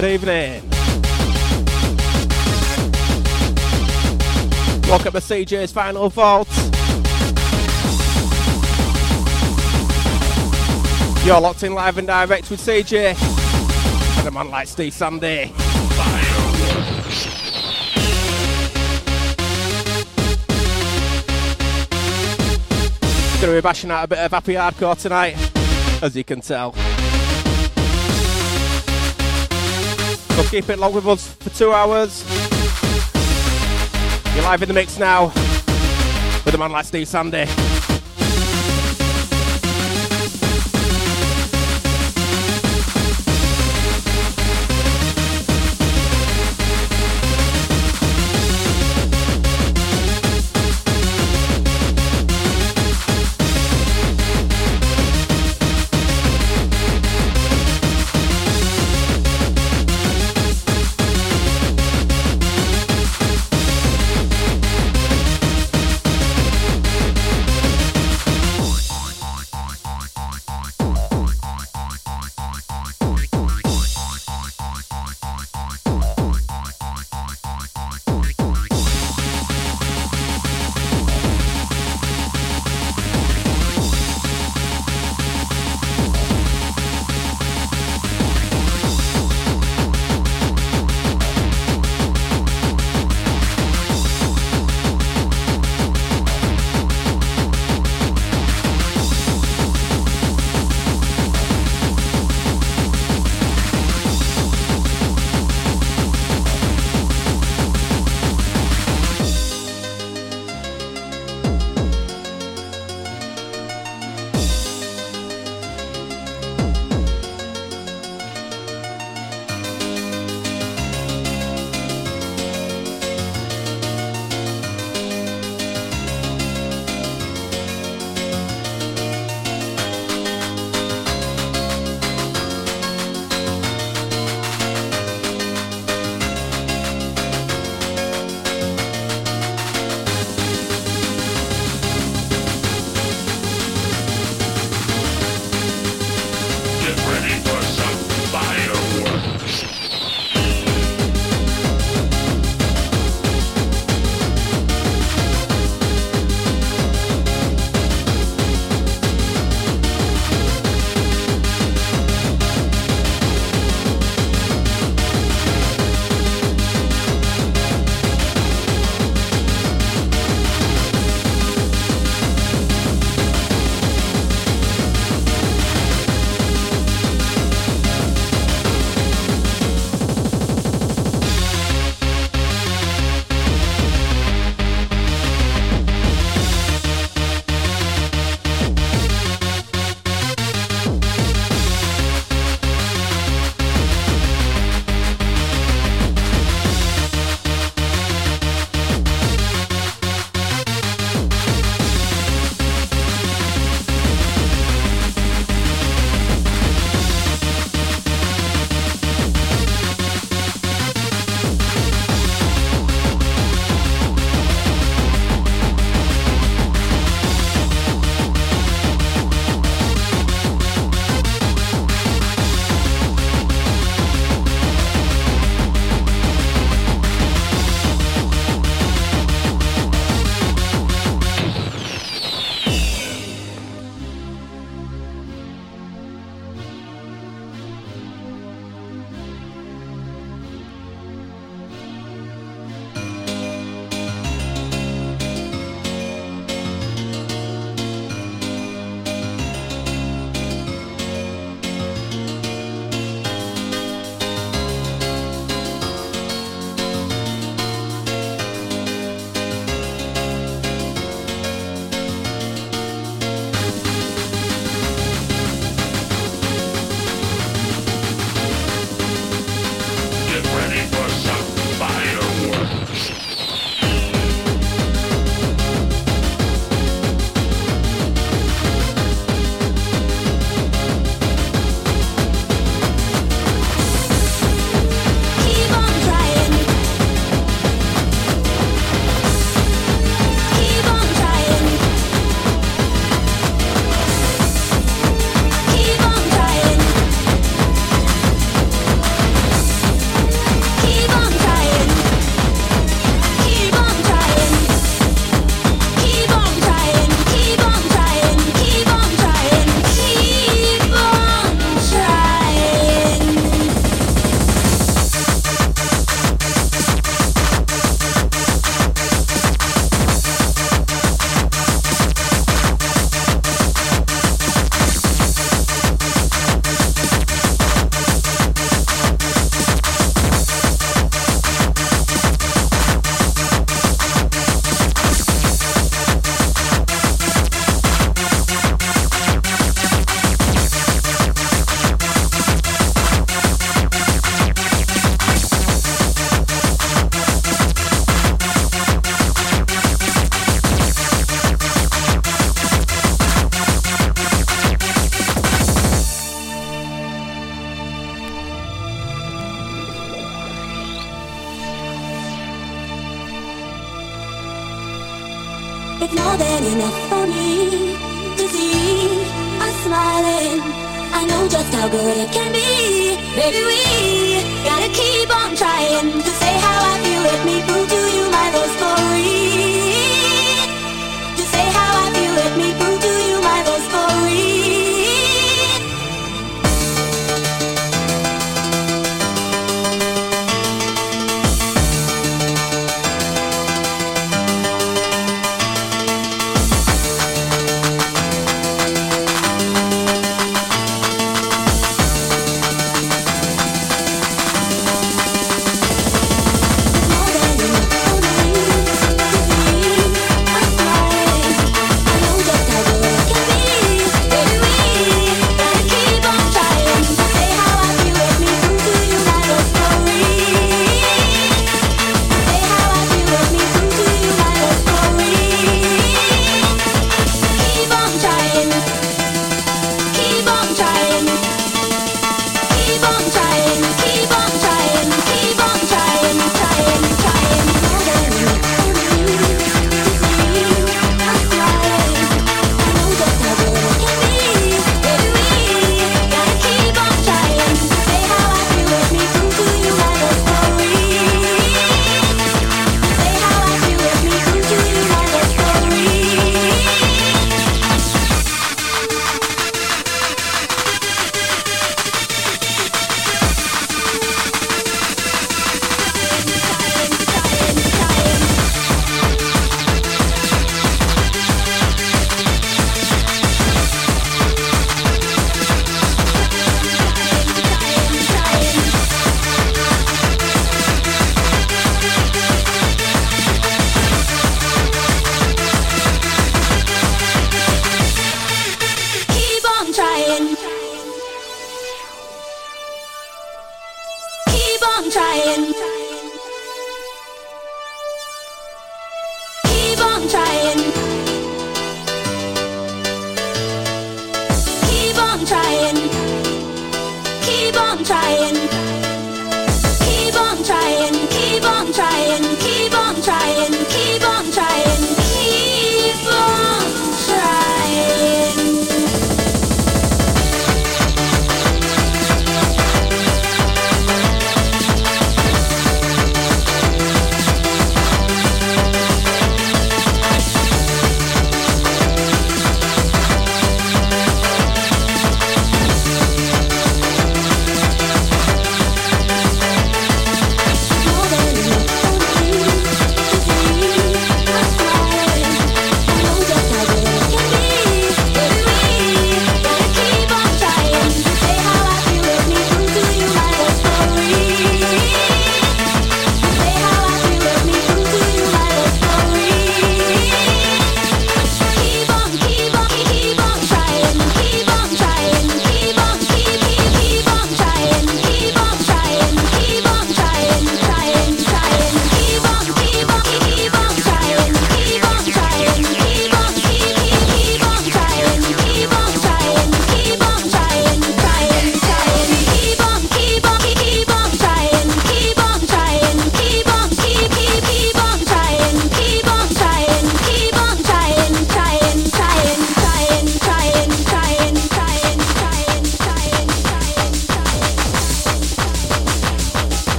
Good evening. Welcome to CJ's Vinyl Vault. You're locked in live and direct with CJ and a man like Steve Sunday. Gonna be bashing out a bit of happy hardcore tonight, as you can tell. So keep it long with us for two hours. You're live in the mix now with a man like Steve Sandy.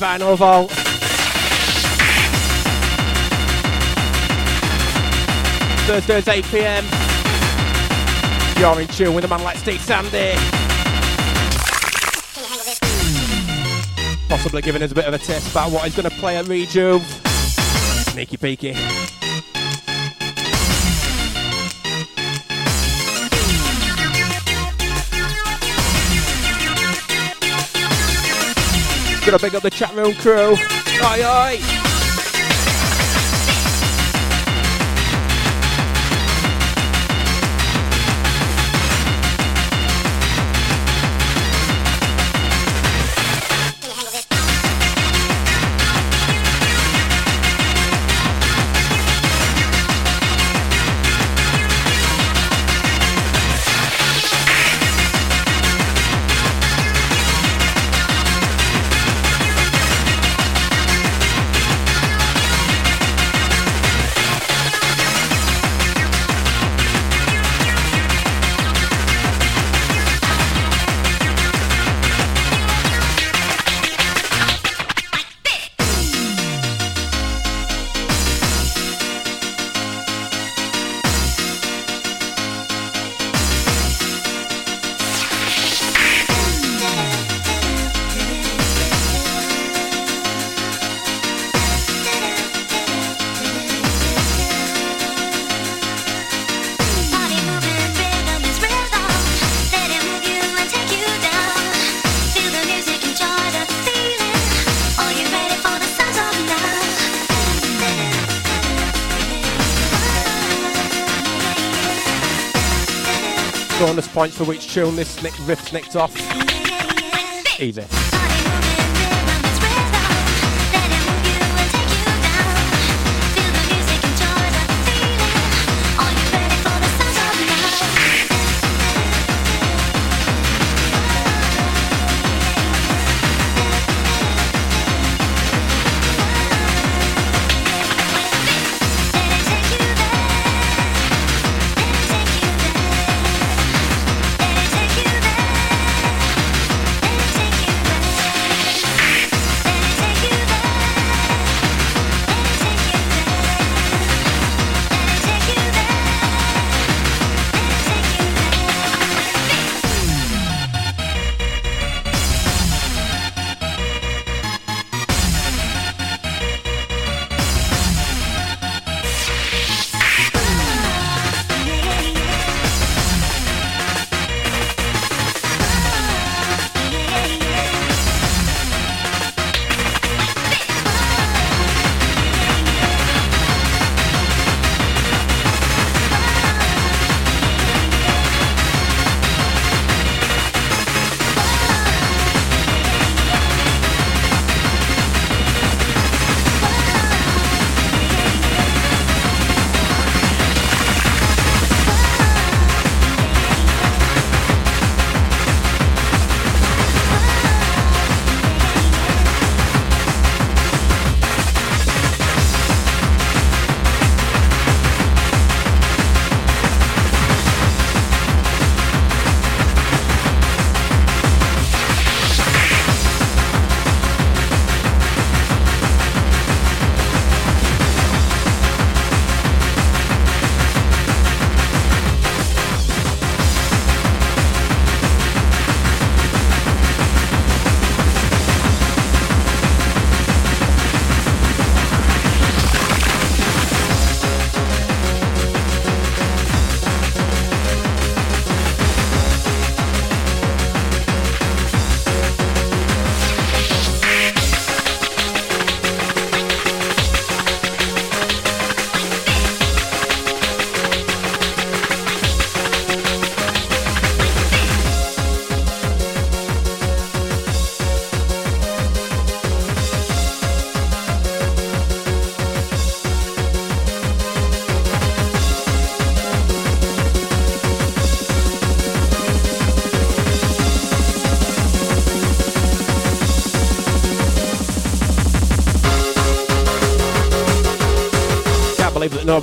Vinyl Vault. Thursdays 8 pm. You're in tune with a man like Steve Sandy. Possibly giving us a bit of a taste about what he's going to play at Rejuve. Sneaky peeky. Gonna big up the chat room crew. Aye oi. Points for which tune this nick riff nicked off. Easy.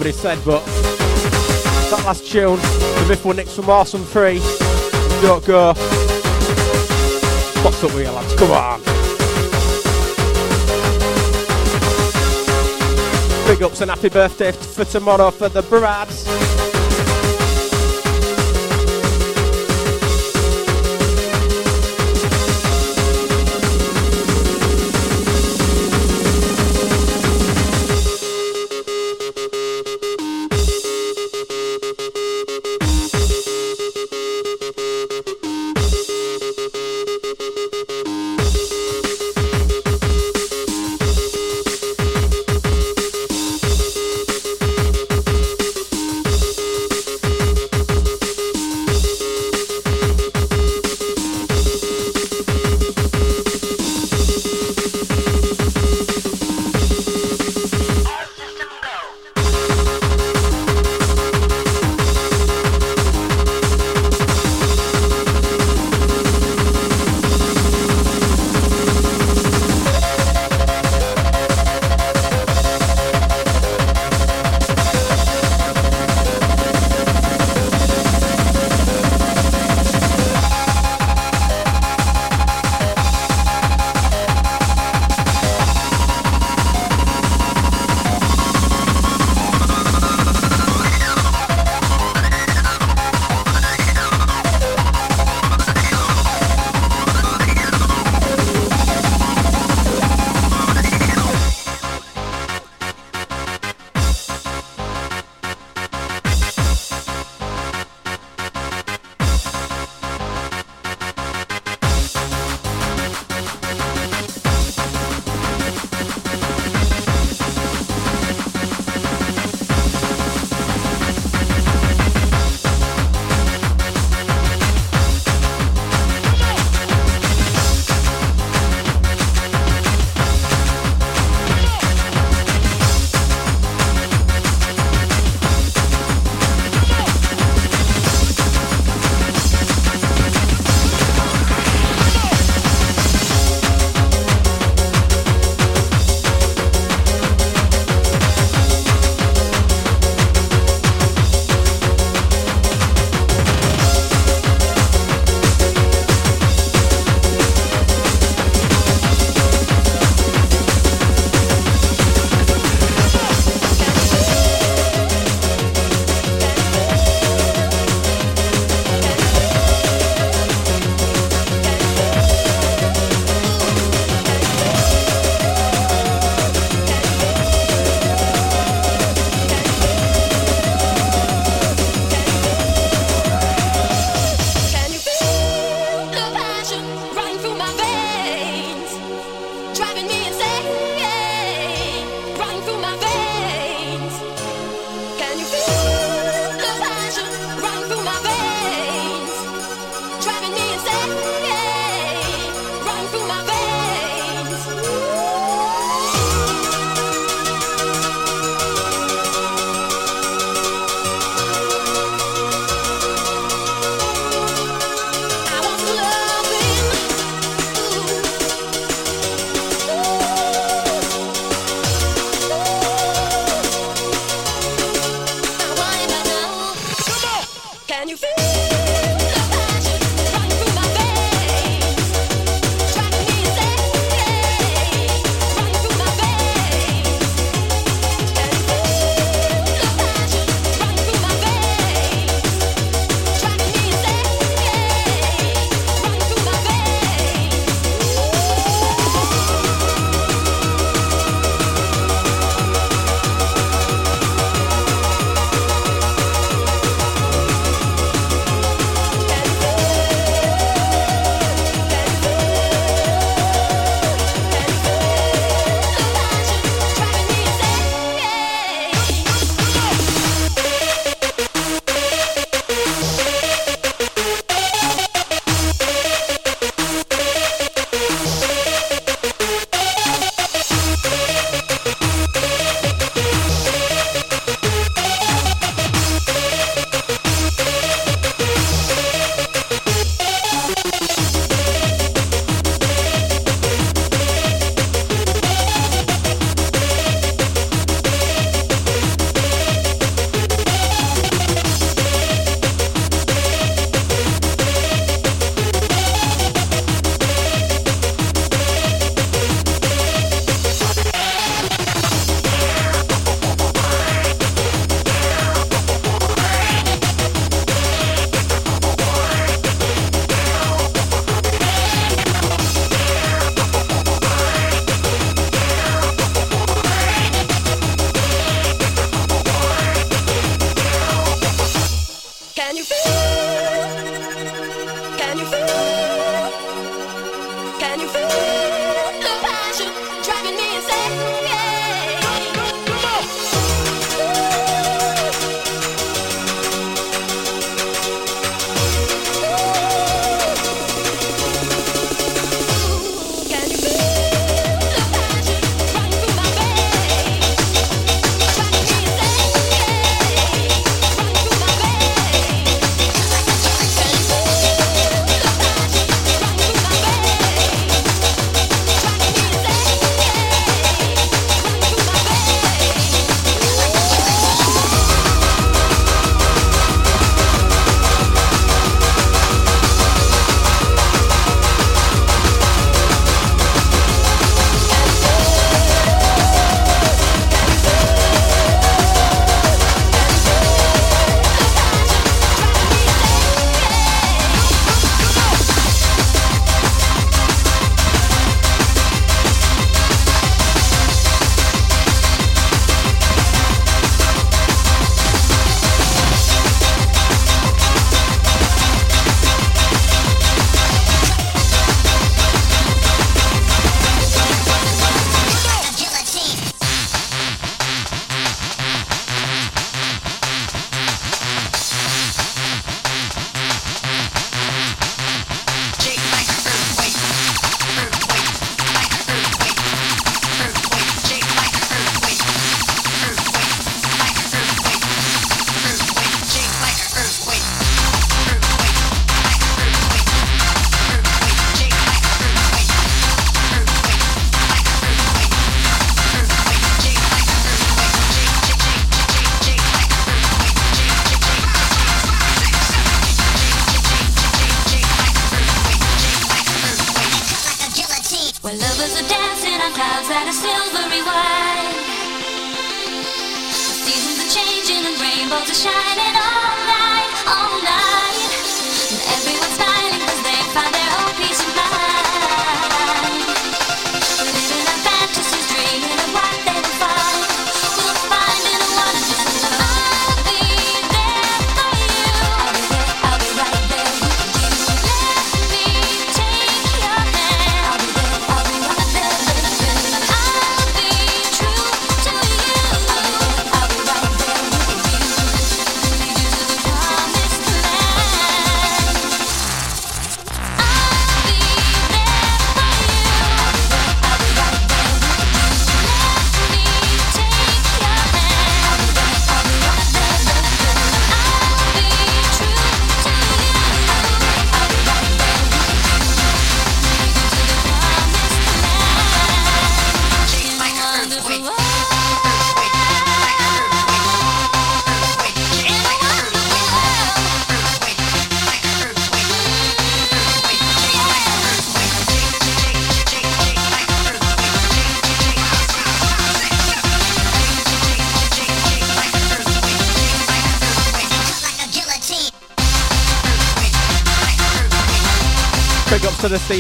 already said, but that last tune, the Myth One Nick from Awesome 3, Don't Go. What's up with you lads? Come on. Big ups and happy birthday for tomorrow for the Brads.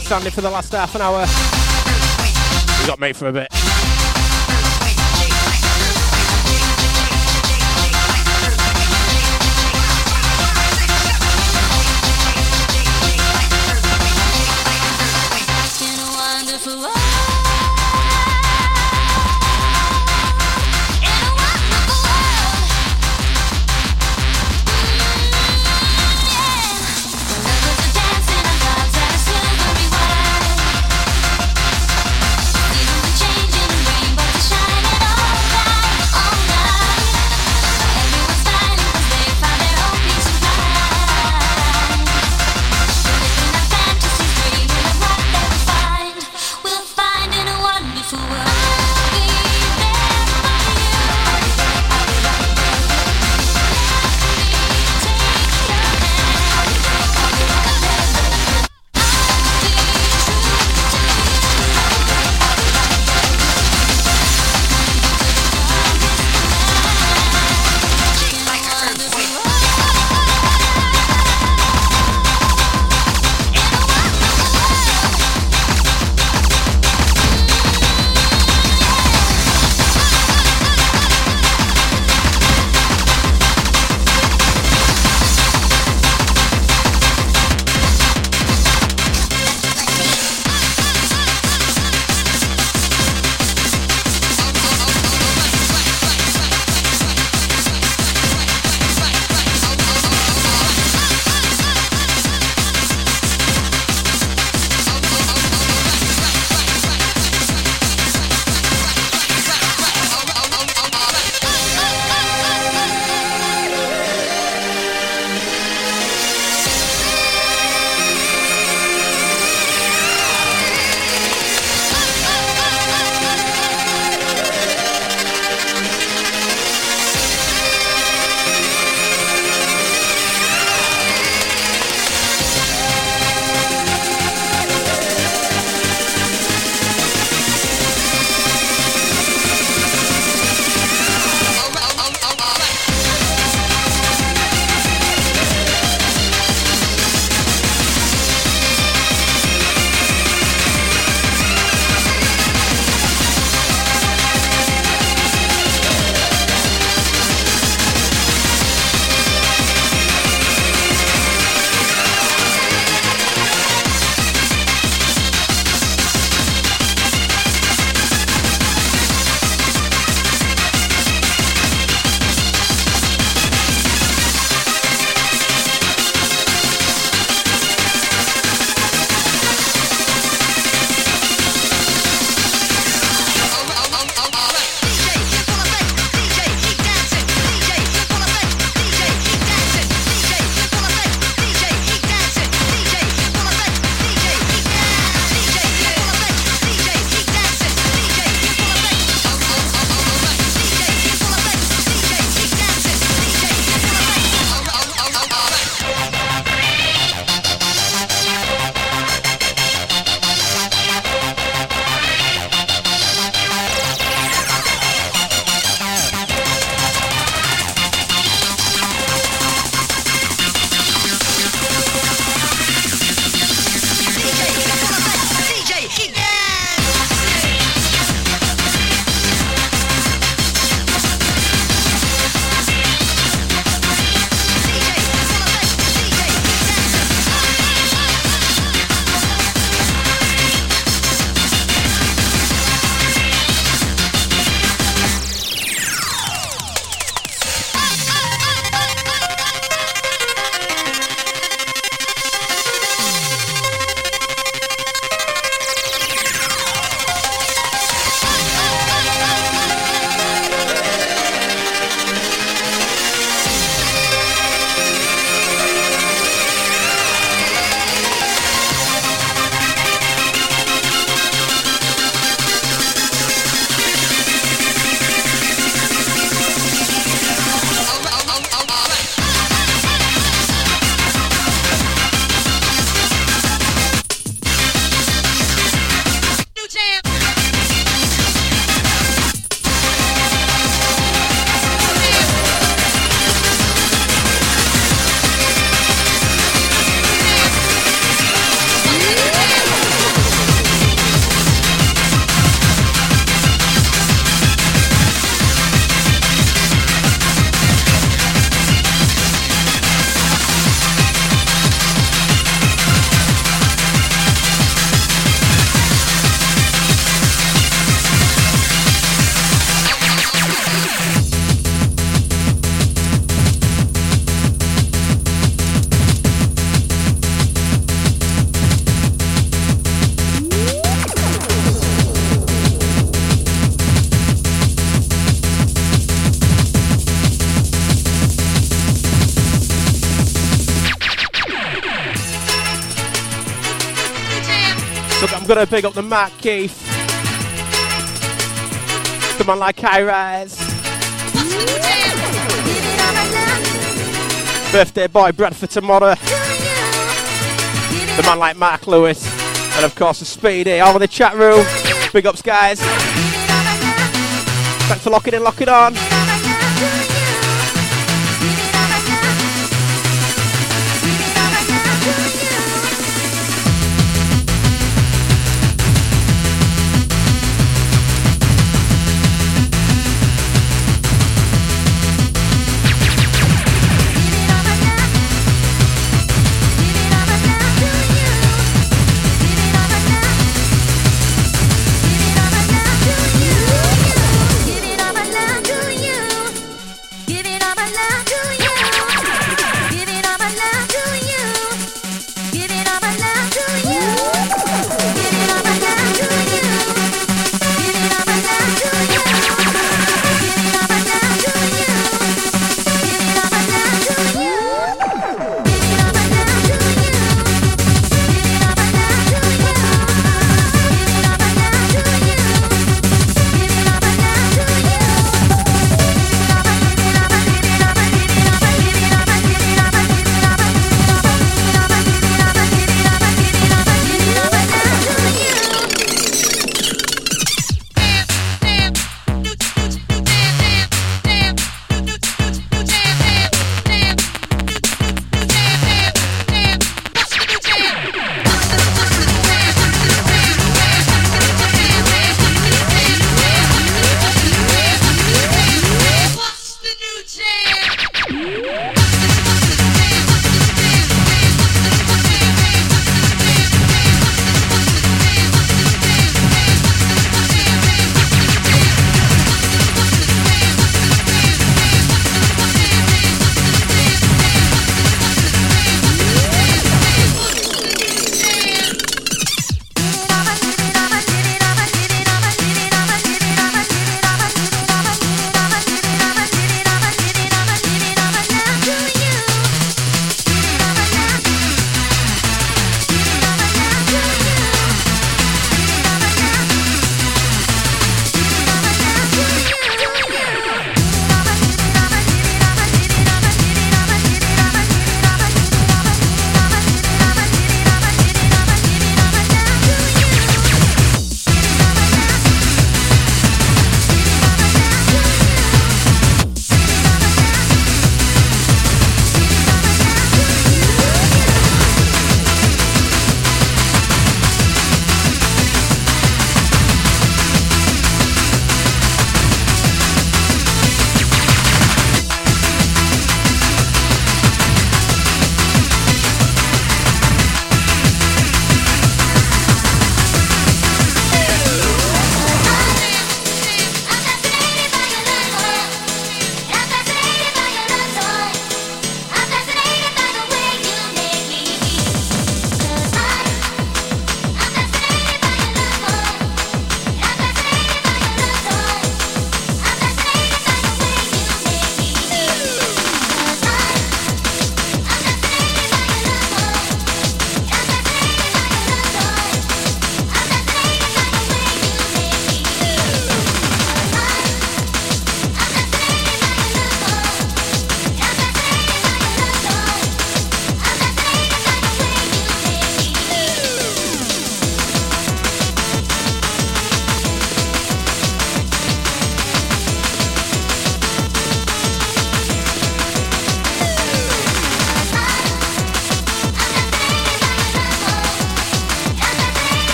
Standing for the last half an hour. We got made for a bit. Gotta big up the Matt Keith. The man like I Rise. Birthday boy Bradford tomorrow. The man like Mark Lewis. And of course the Speedy. Over the chat room. Big ups guys. Thanks for locking in, locking on.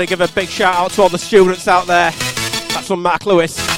Gotta give a big shout out to all the students out there. That's from Mark Lewis.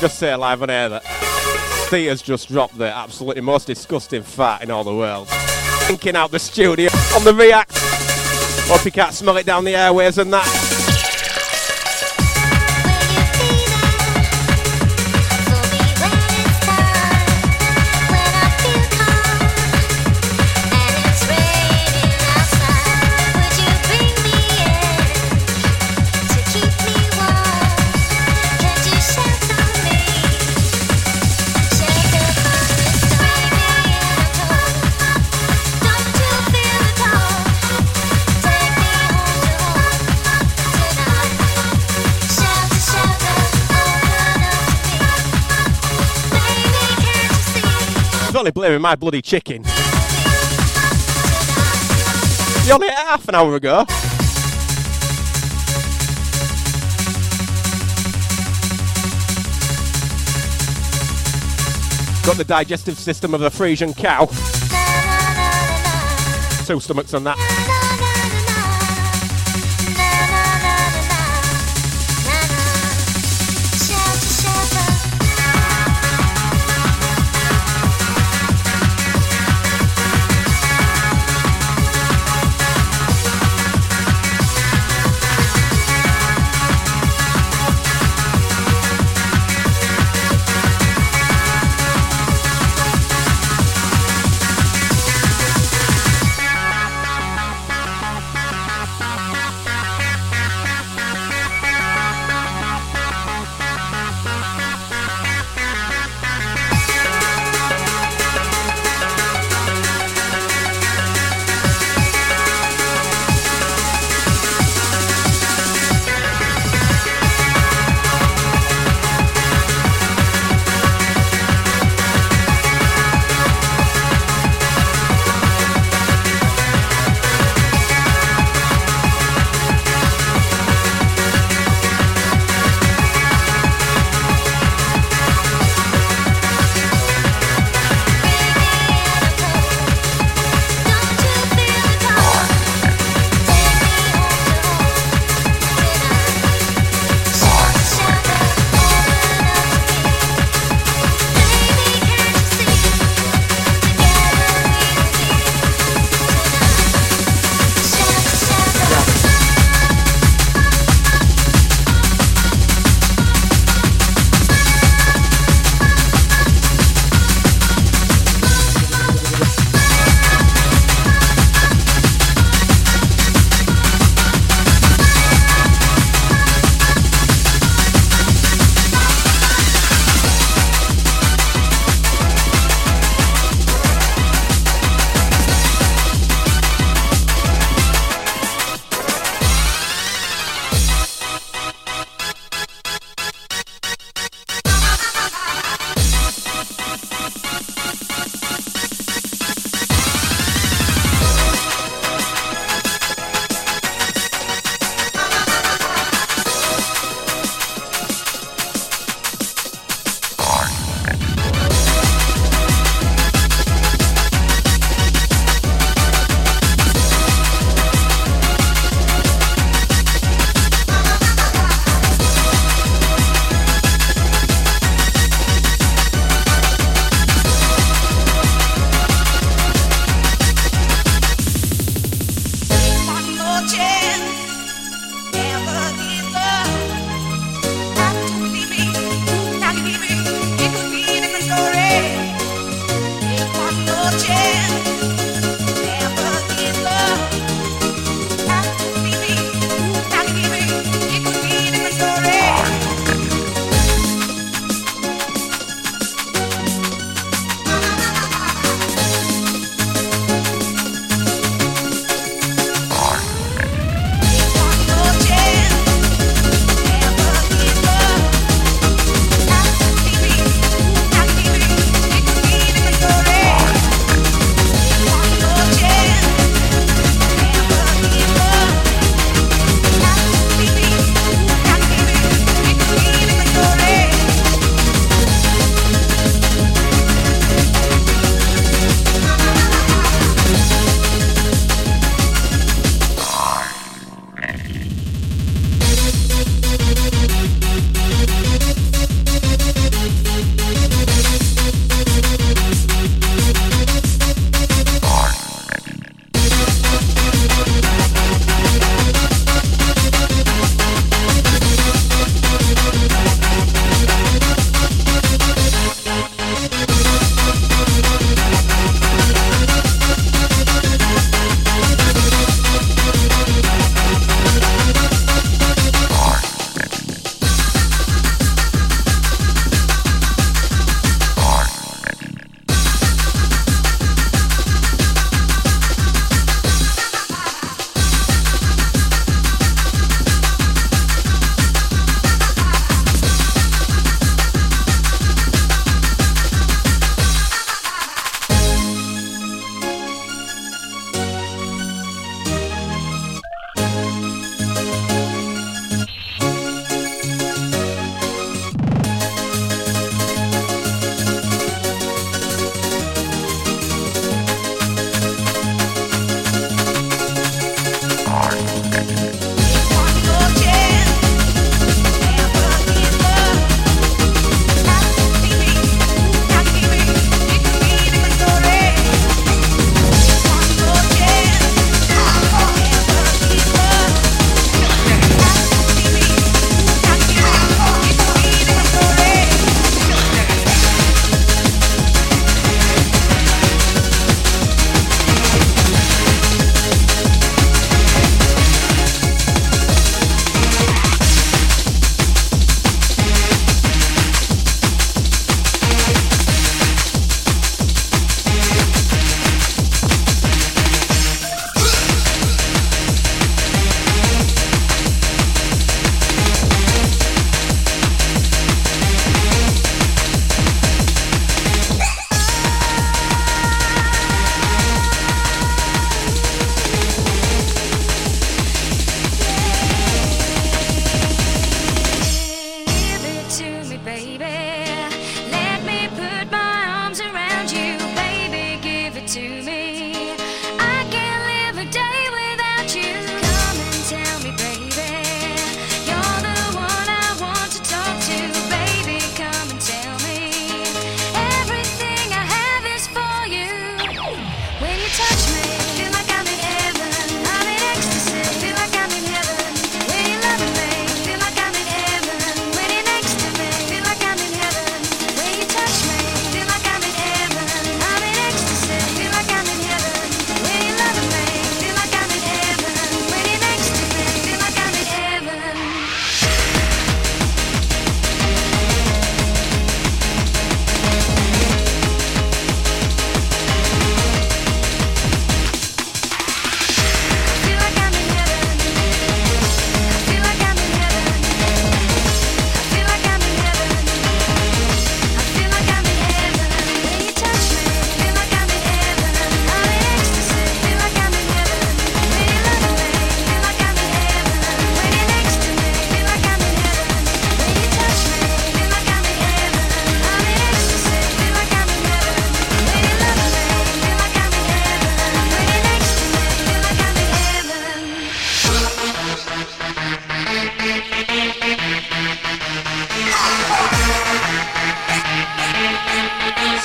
Just say live on air that Thea's just dropped the absolutely most disgusting fat in all the world. Thinking out the studio on the React. Hope you can't smell it down the airways and that. My bloody chicken. You only ate half an hour ago. Got the digestive system of a Frisian cow. Two stomachs on that.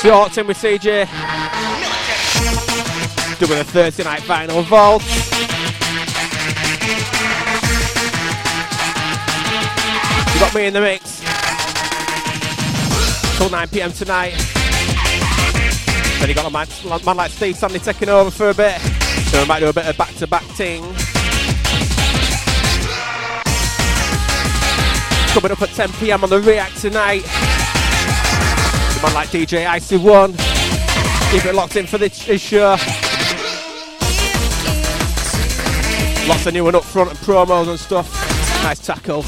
Short in with CJ. Doing a Thursday night Vinyl Vault. You got me in the mix. Till 9 pm tonight. Then you got a man, man like Steve Sandy taking over for a bit. So we might do a bit of back to back ting. Coming up at 10 pm on the React tonight. Like DJ Icy One. Keep it locked in for this, show. Lots of new and up front and promos and stuff. Nice tackle.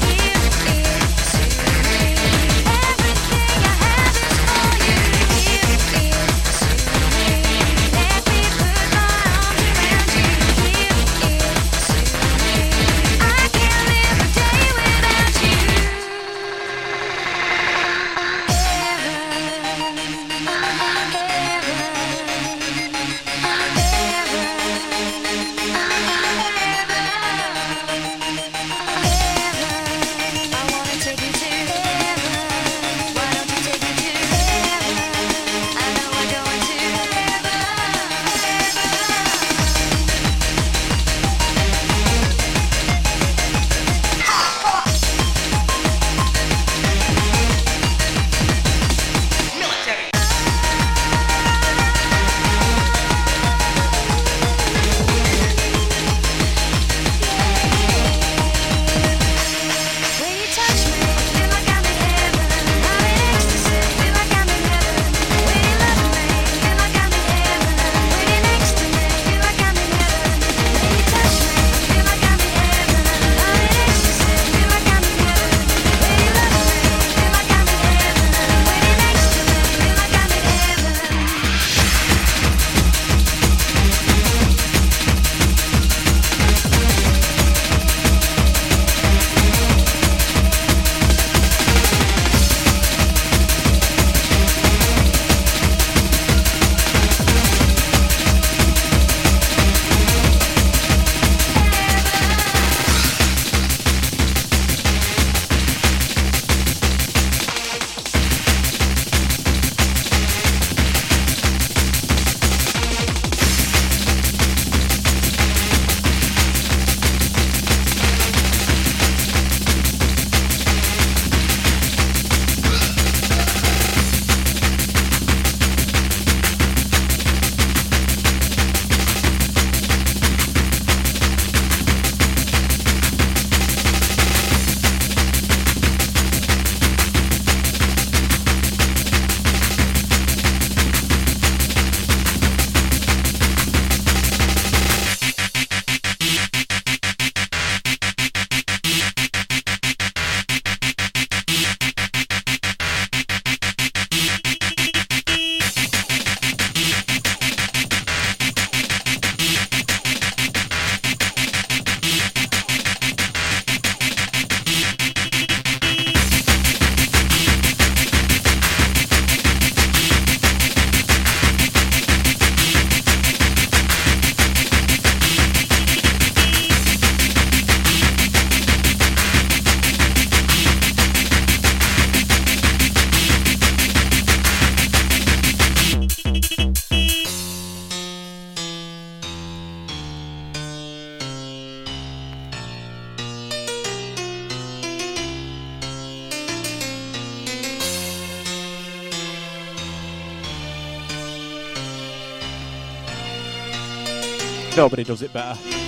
Nobody does it better.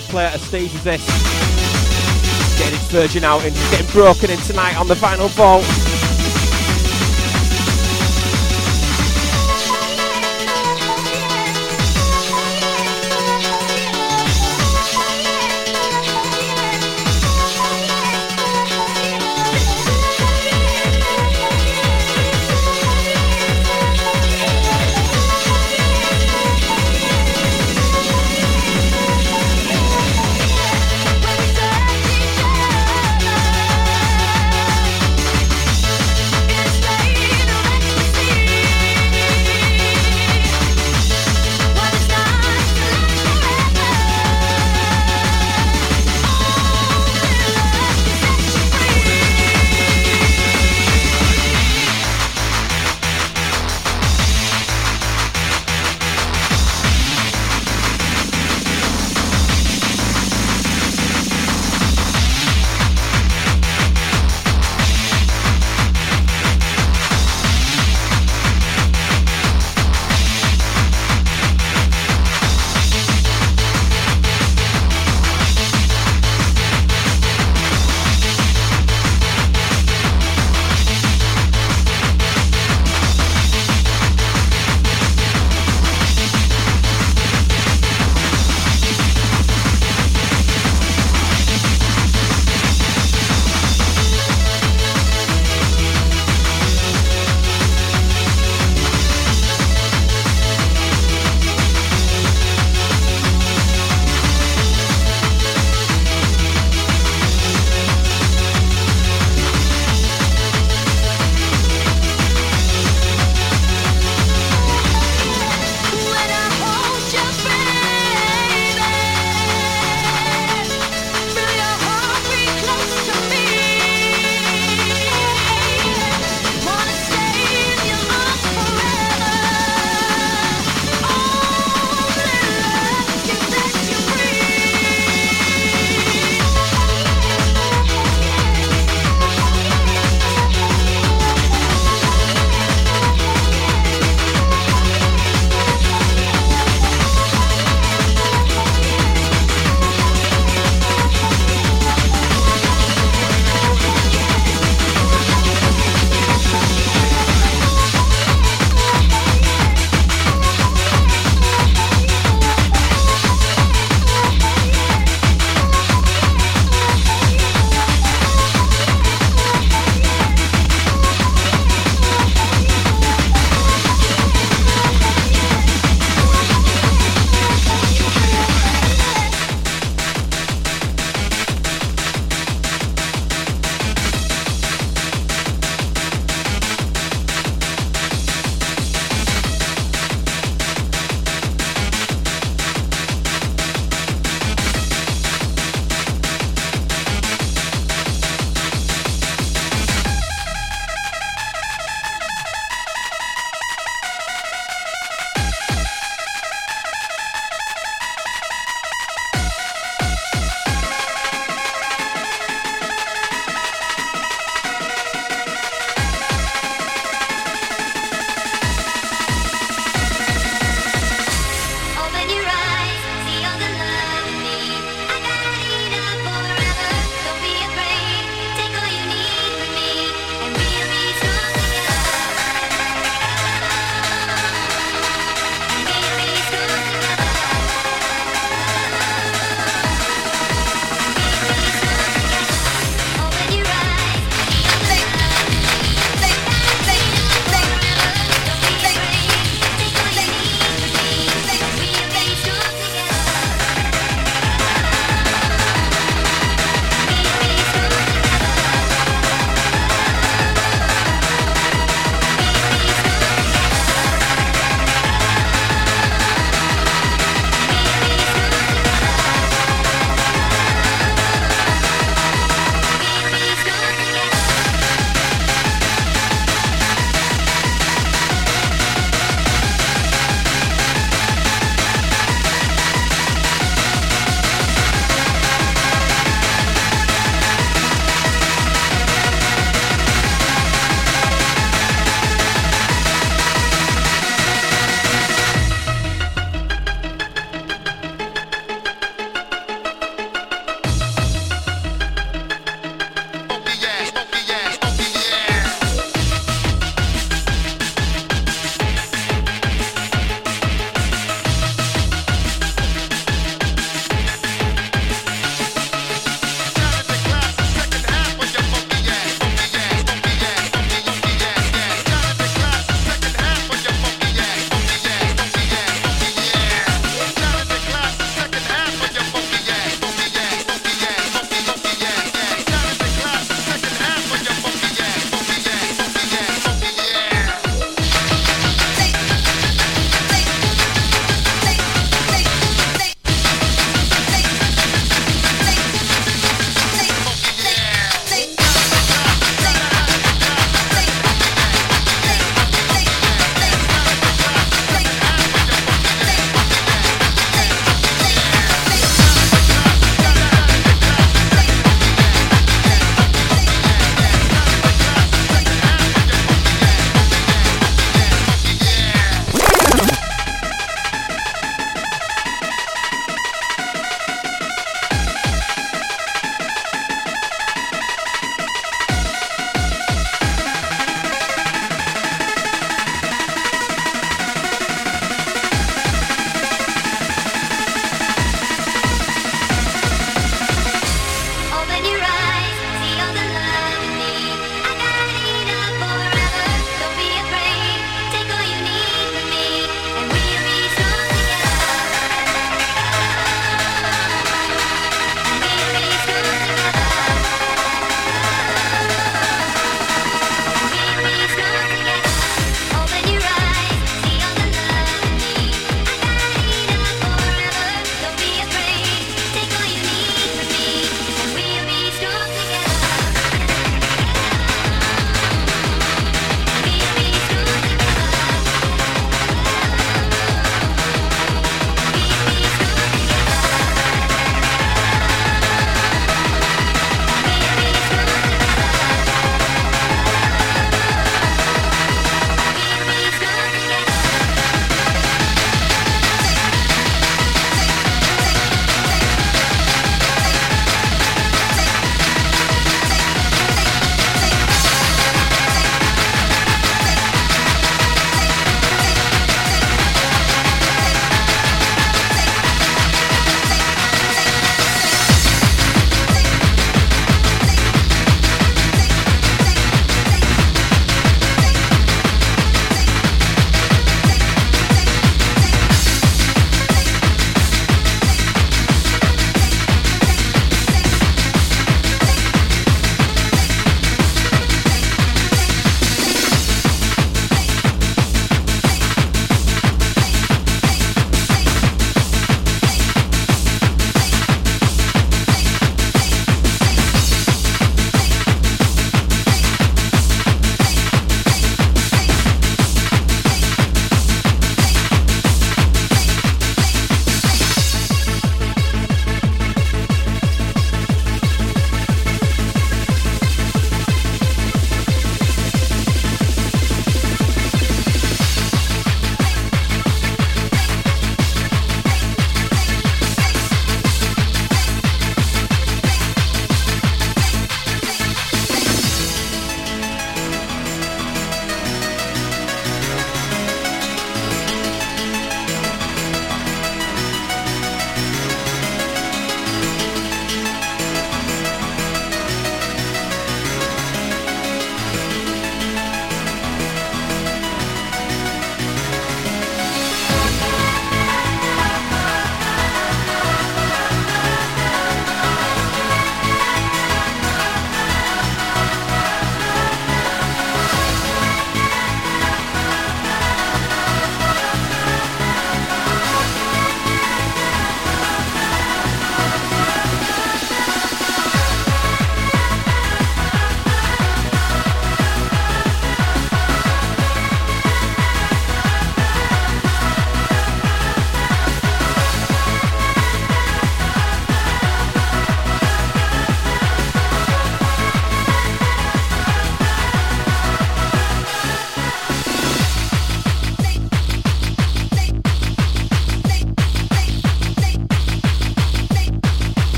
Player of Steve's is this. Getting its virgin out and getting broken in tonight on the Vinyl Vault.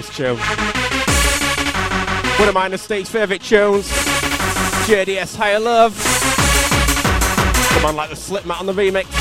This tune. One of mine states' favourite tunes. JDS Higher Love. Come on, like the slip mat on the remix.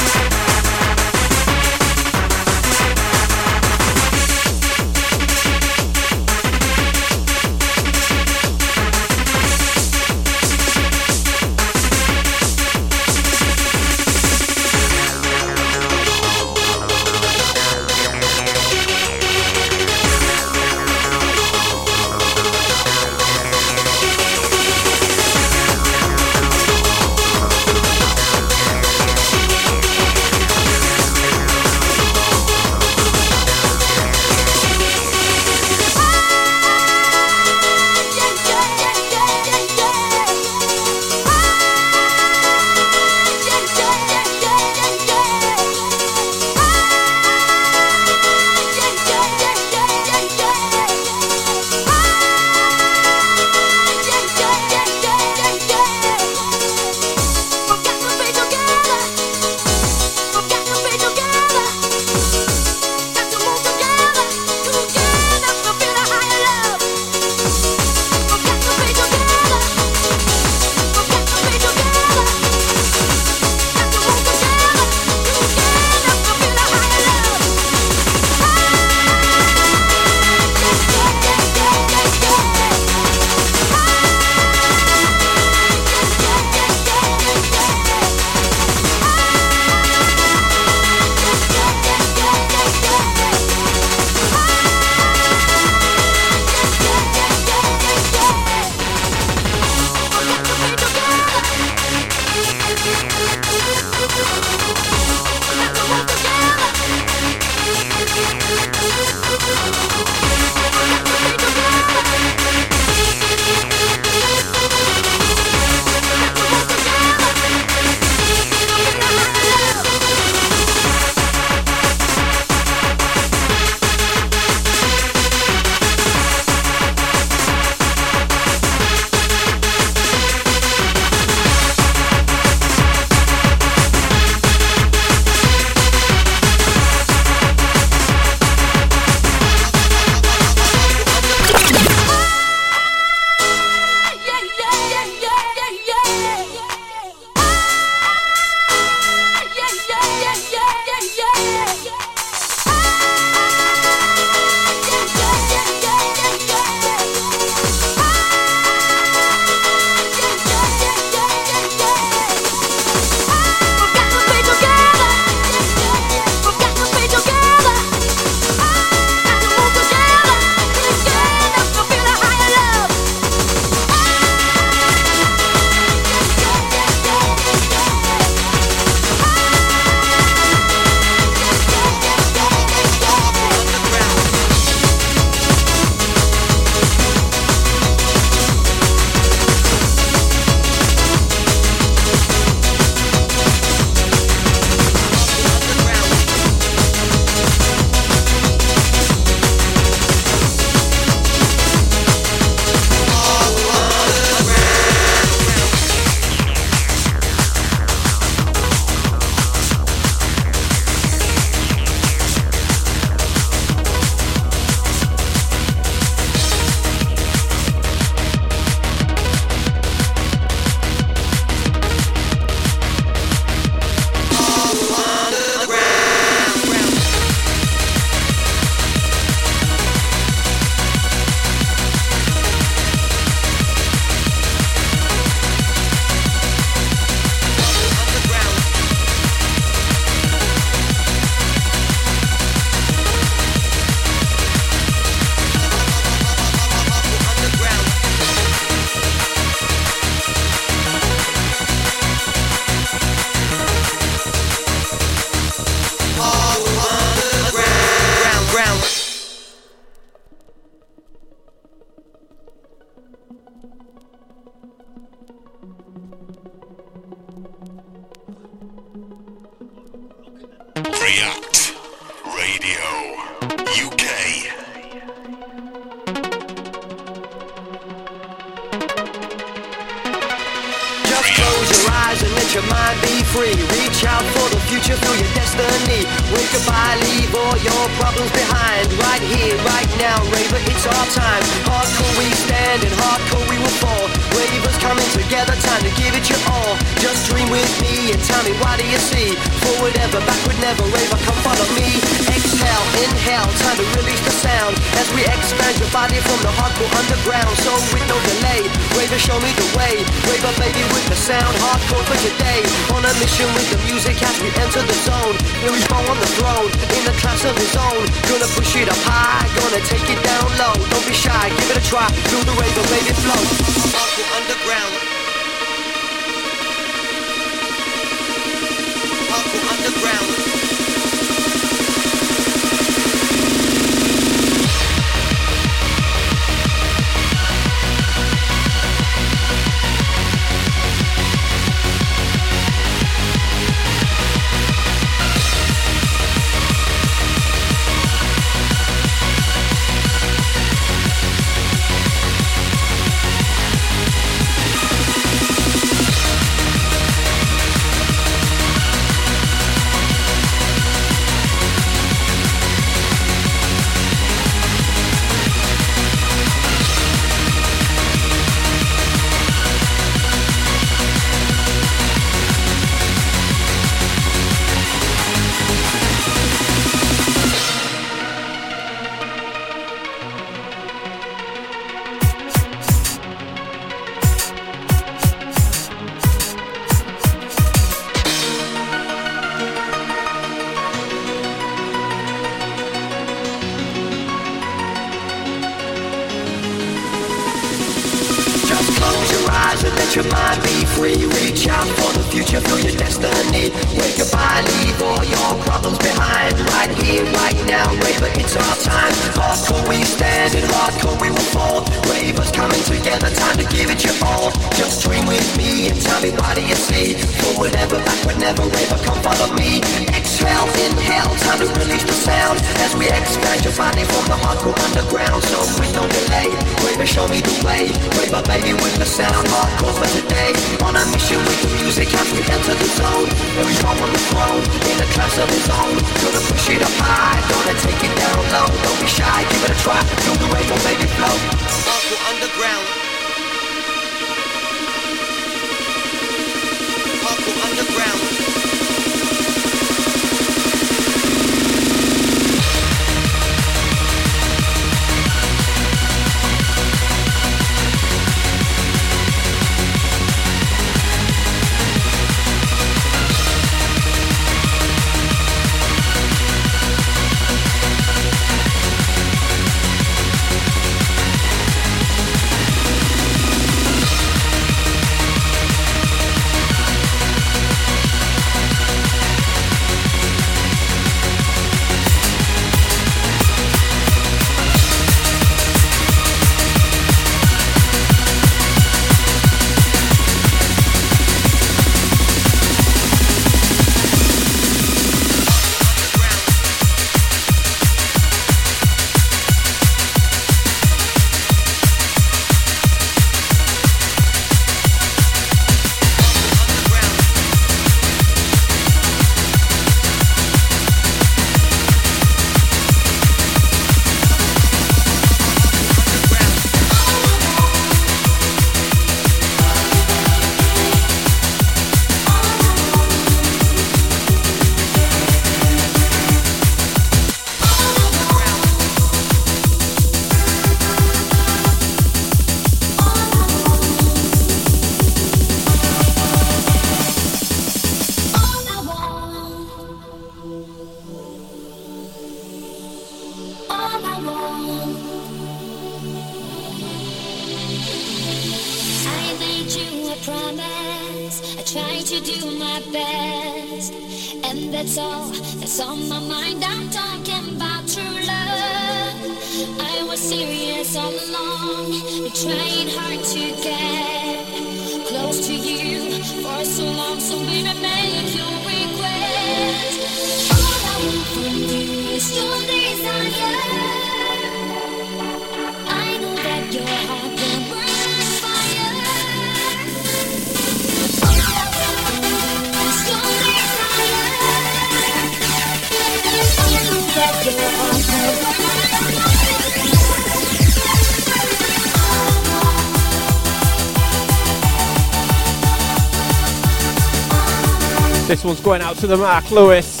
Going out to the Mark Lewis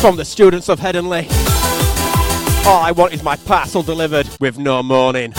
from the students of Headingley. All I want is my parcel delivered with no mourning.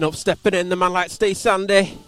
Stepping up, stepping in, the man like Steve Sandy.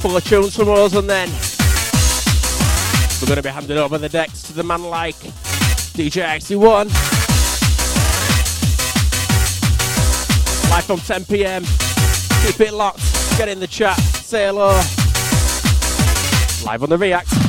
Couple of tunes from us and then we're going to be handing over the decks to the man like DJ XC1. Live from 10pm. Keep it locked. Get in the chat. Say hello. Live on the React.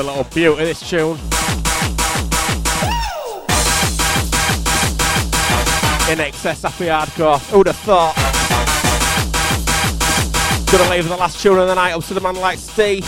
A little beauty, this tune. INXS happy hardcore. Who'd have thought? Gonna leave the last tune of the night up to the man like Steve.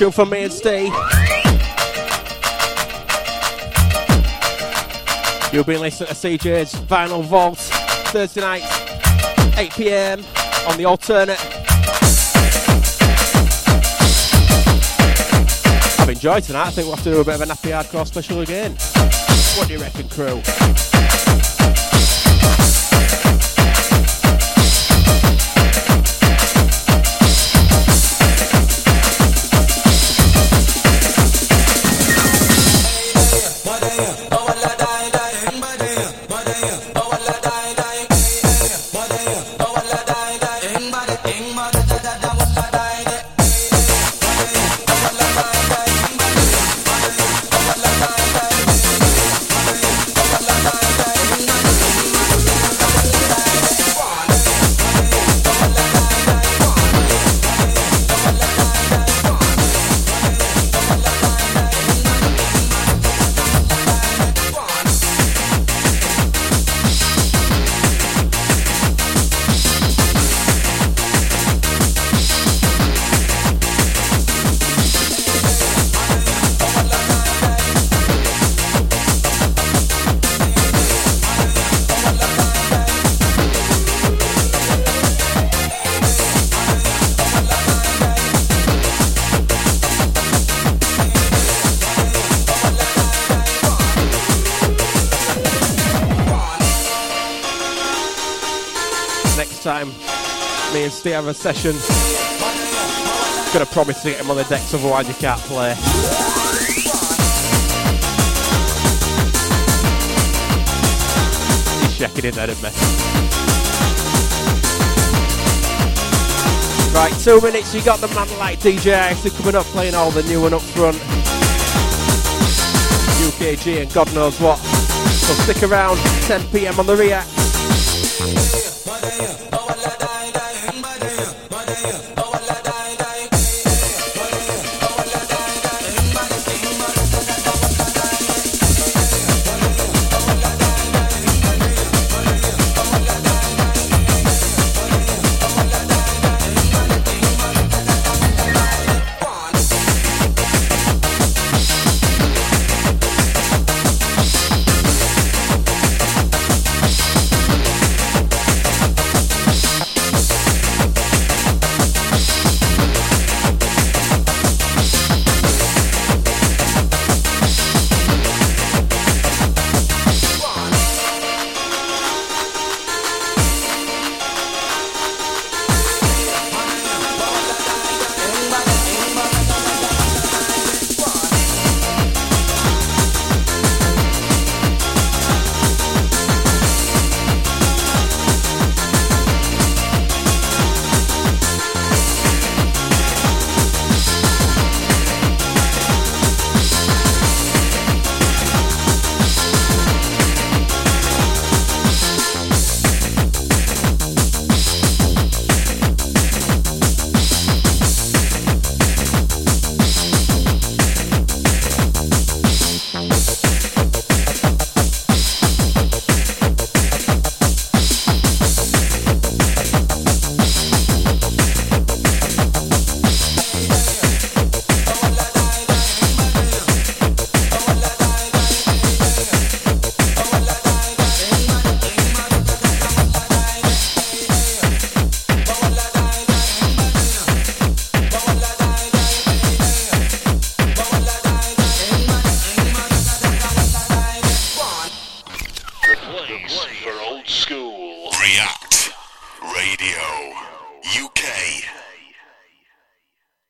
From me and Steve. You'll be listening to CJ's Vinyl Vault Thursday night, 8 pm on the alternate. I've enjoyed tonight. I think we'll have to do a bit of a happy hardcore special again. What do you reckon, crew? Stay have a session. Gonna promise to get him on the decks, otherwise you can't play. He's checking in there, isn't me? Right, two minutes, you got the man like DJ Icy coming up playing all the new one up front. 2kg and God knows what. So stick around, 10 pm on the React.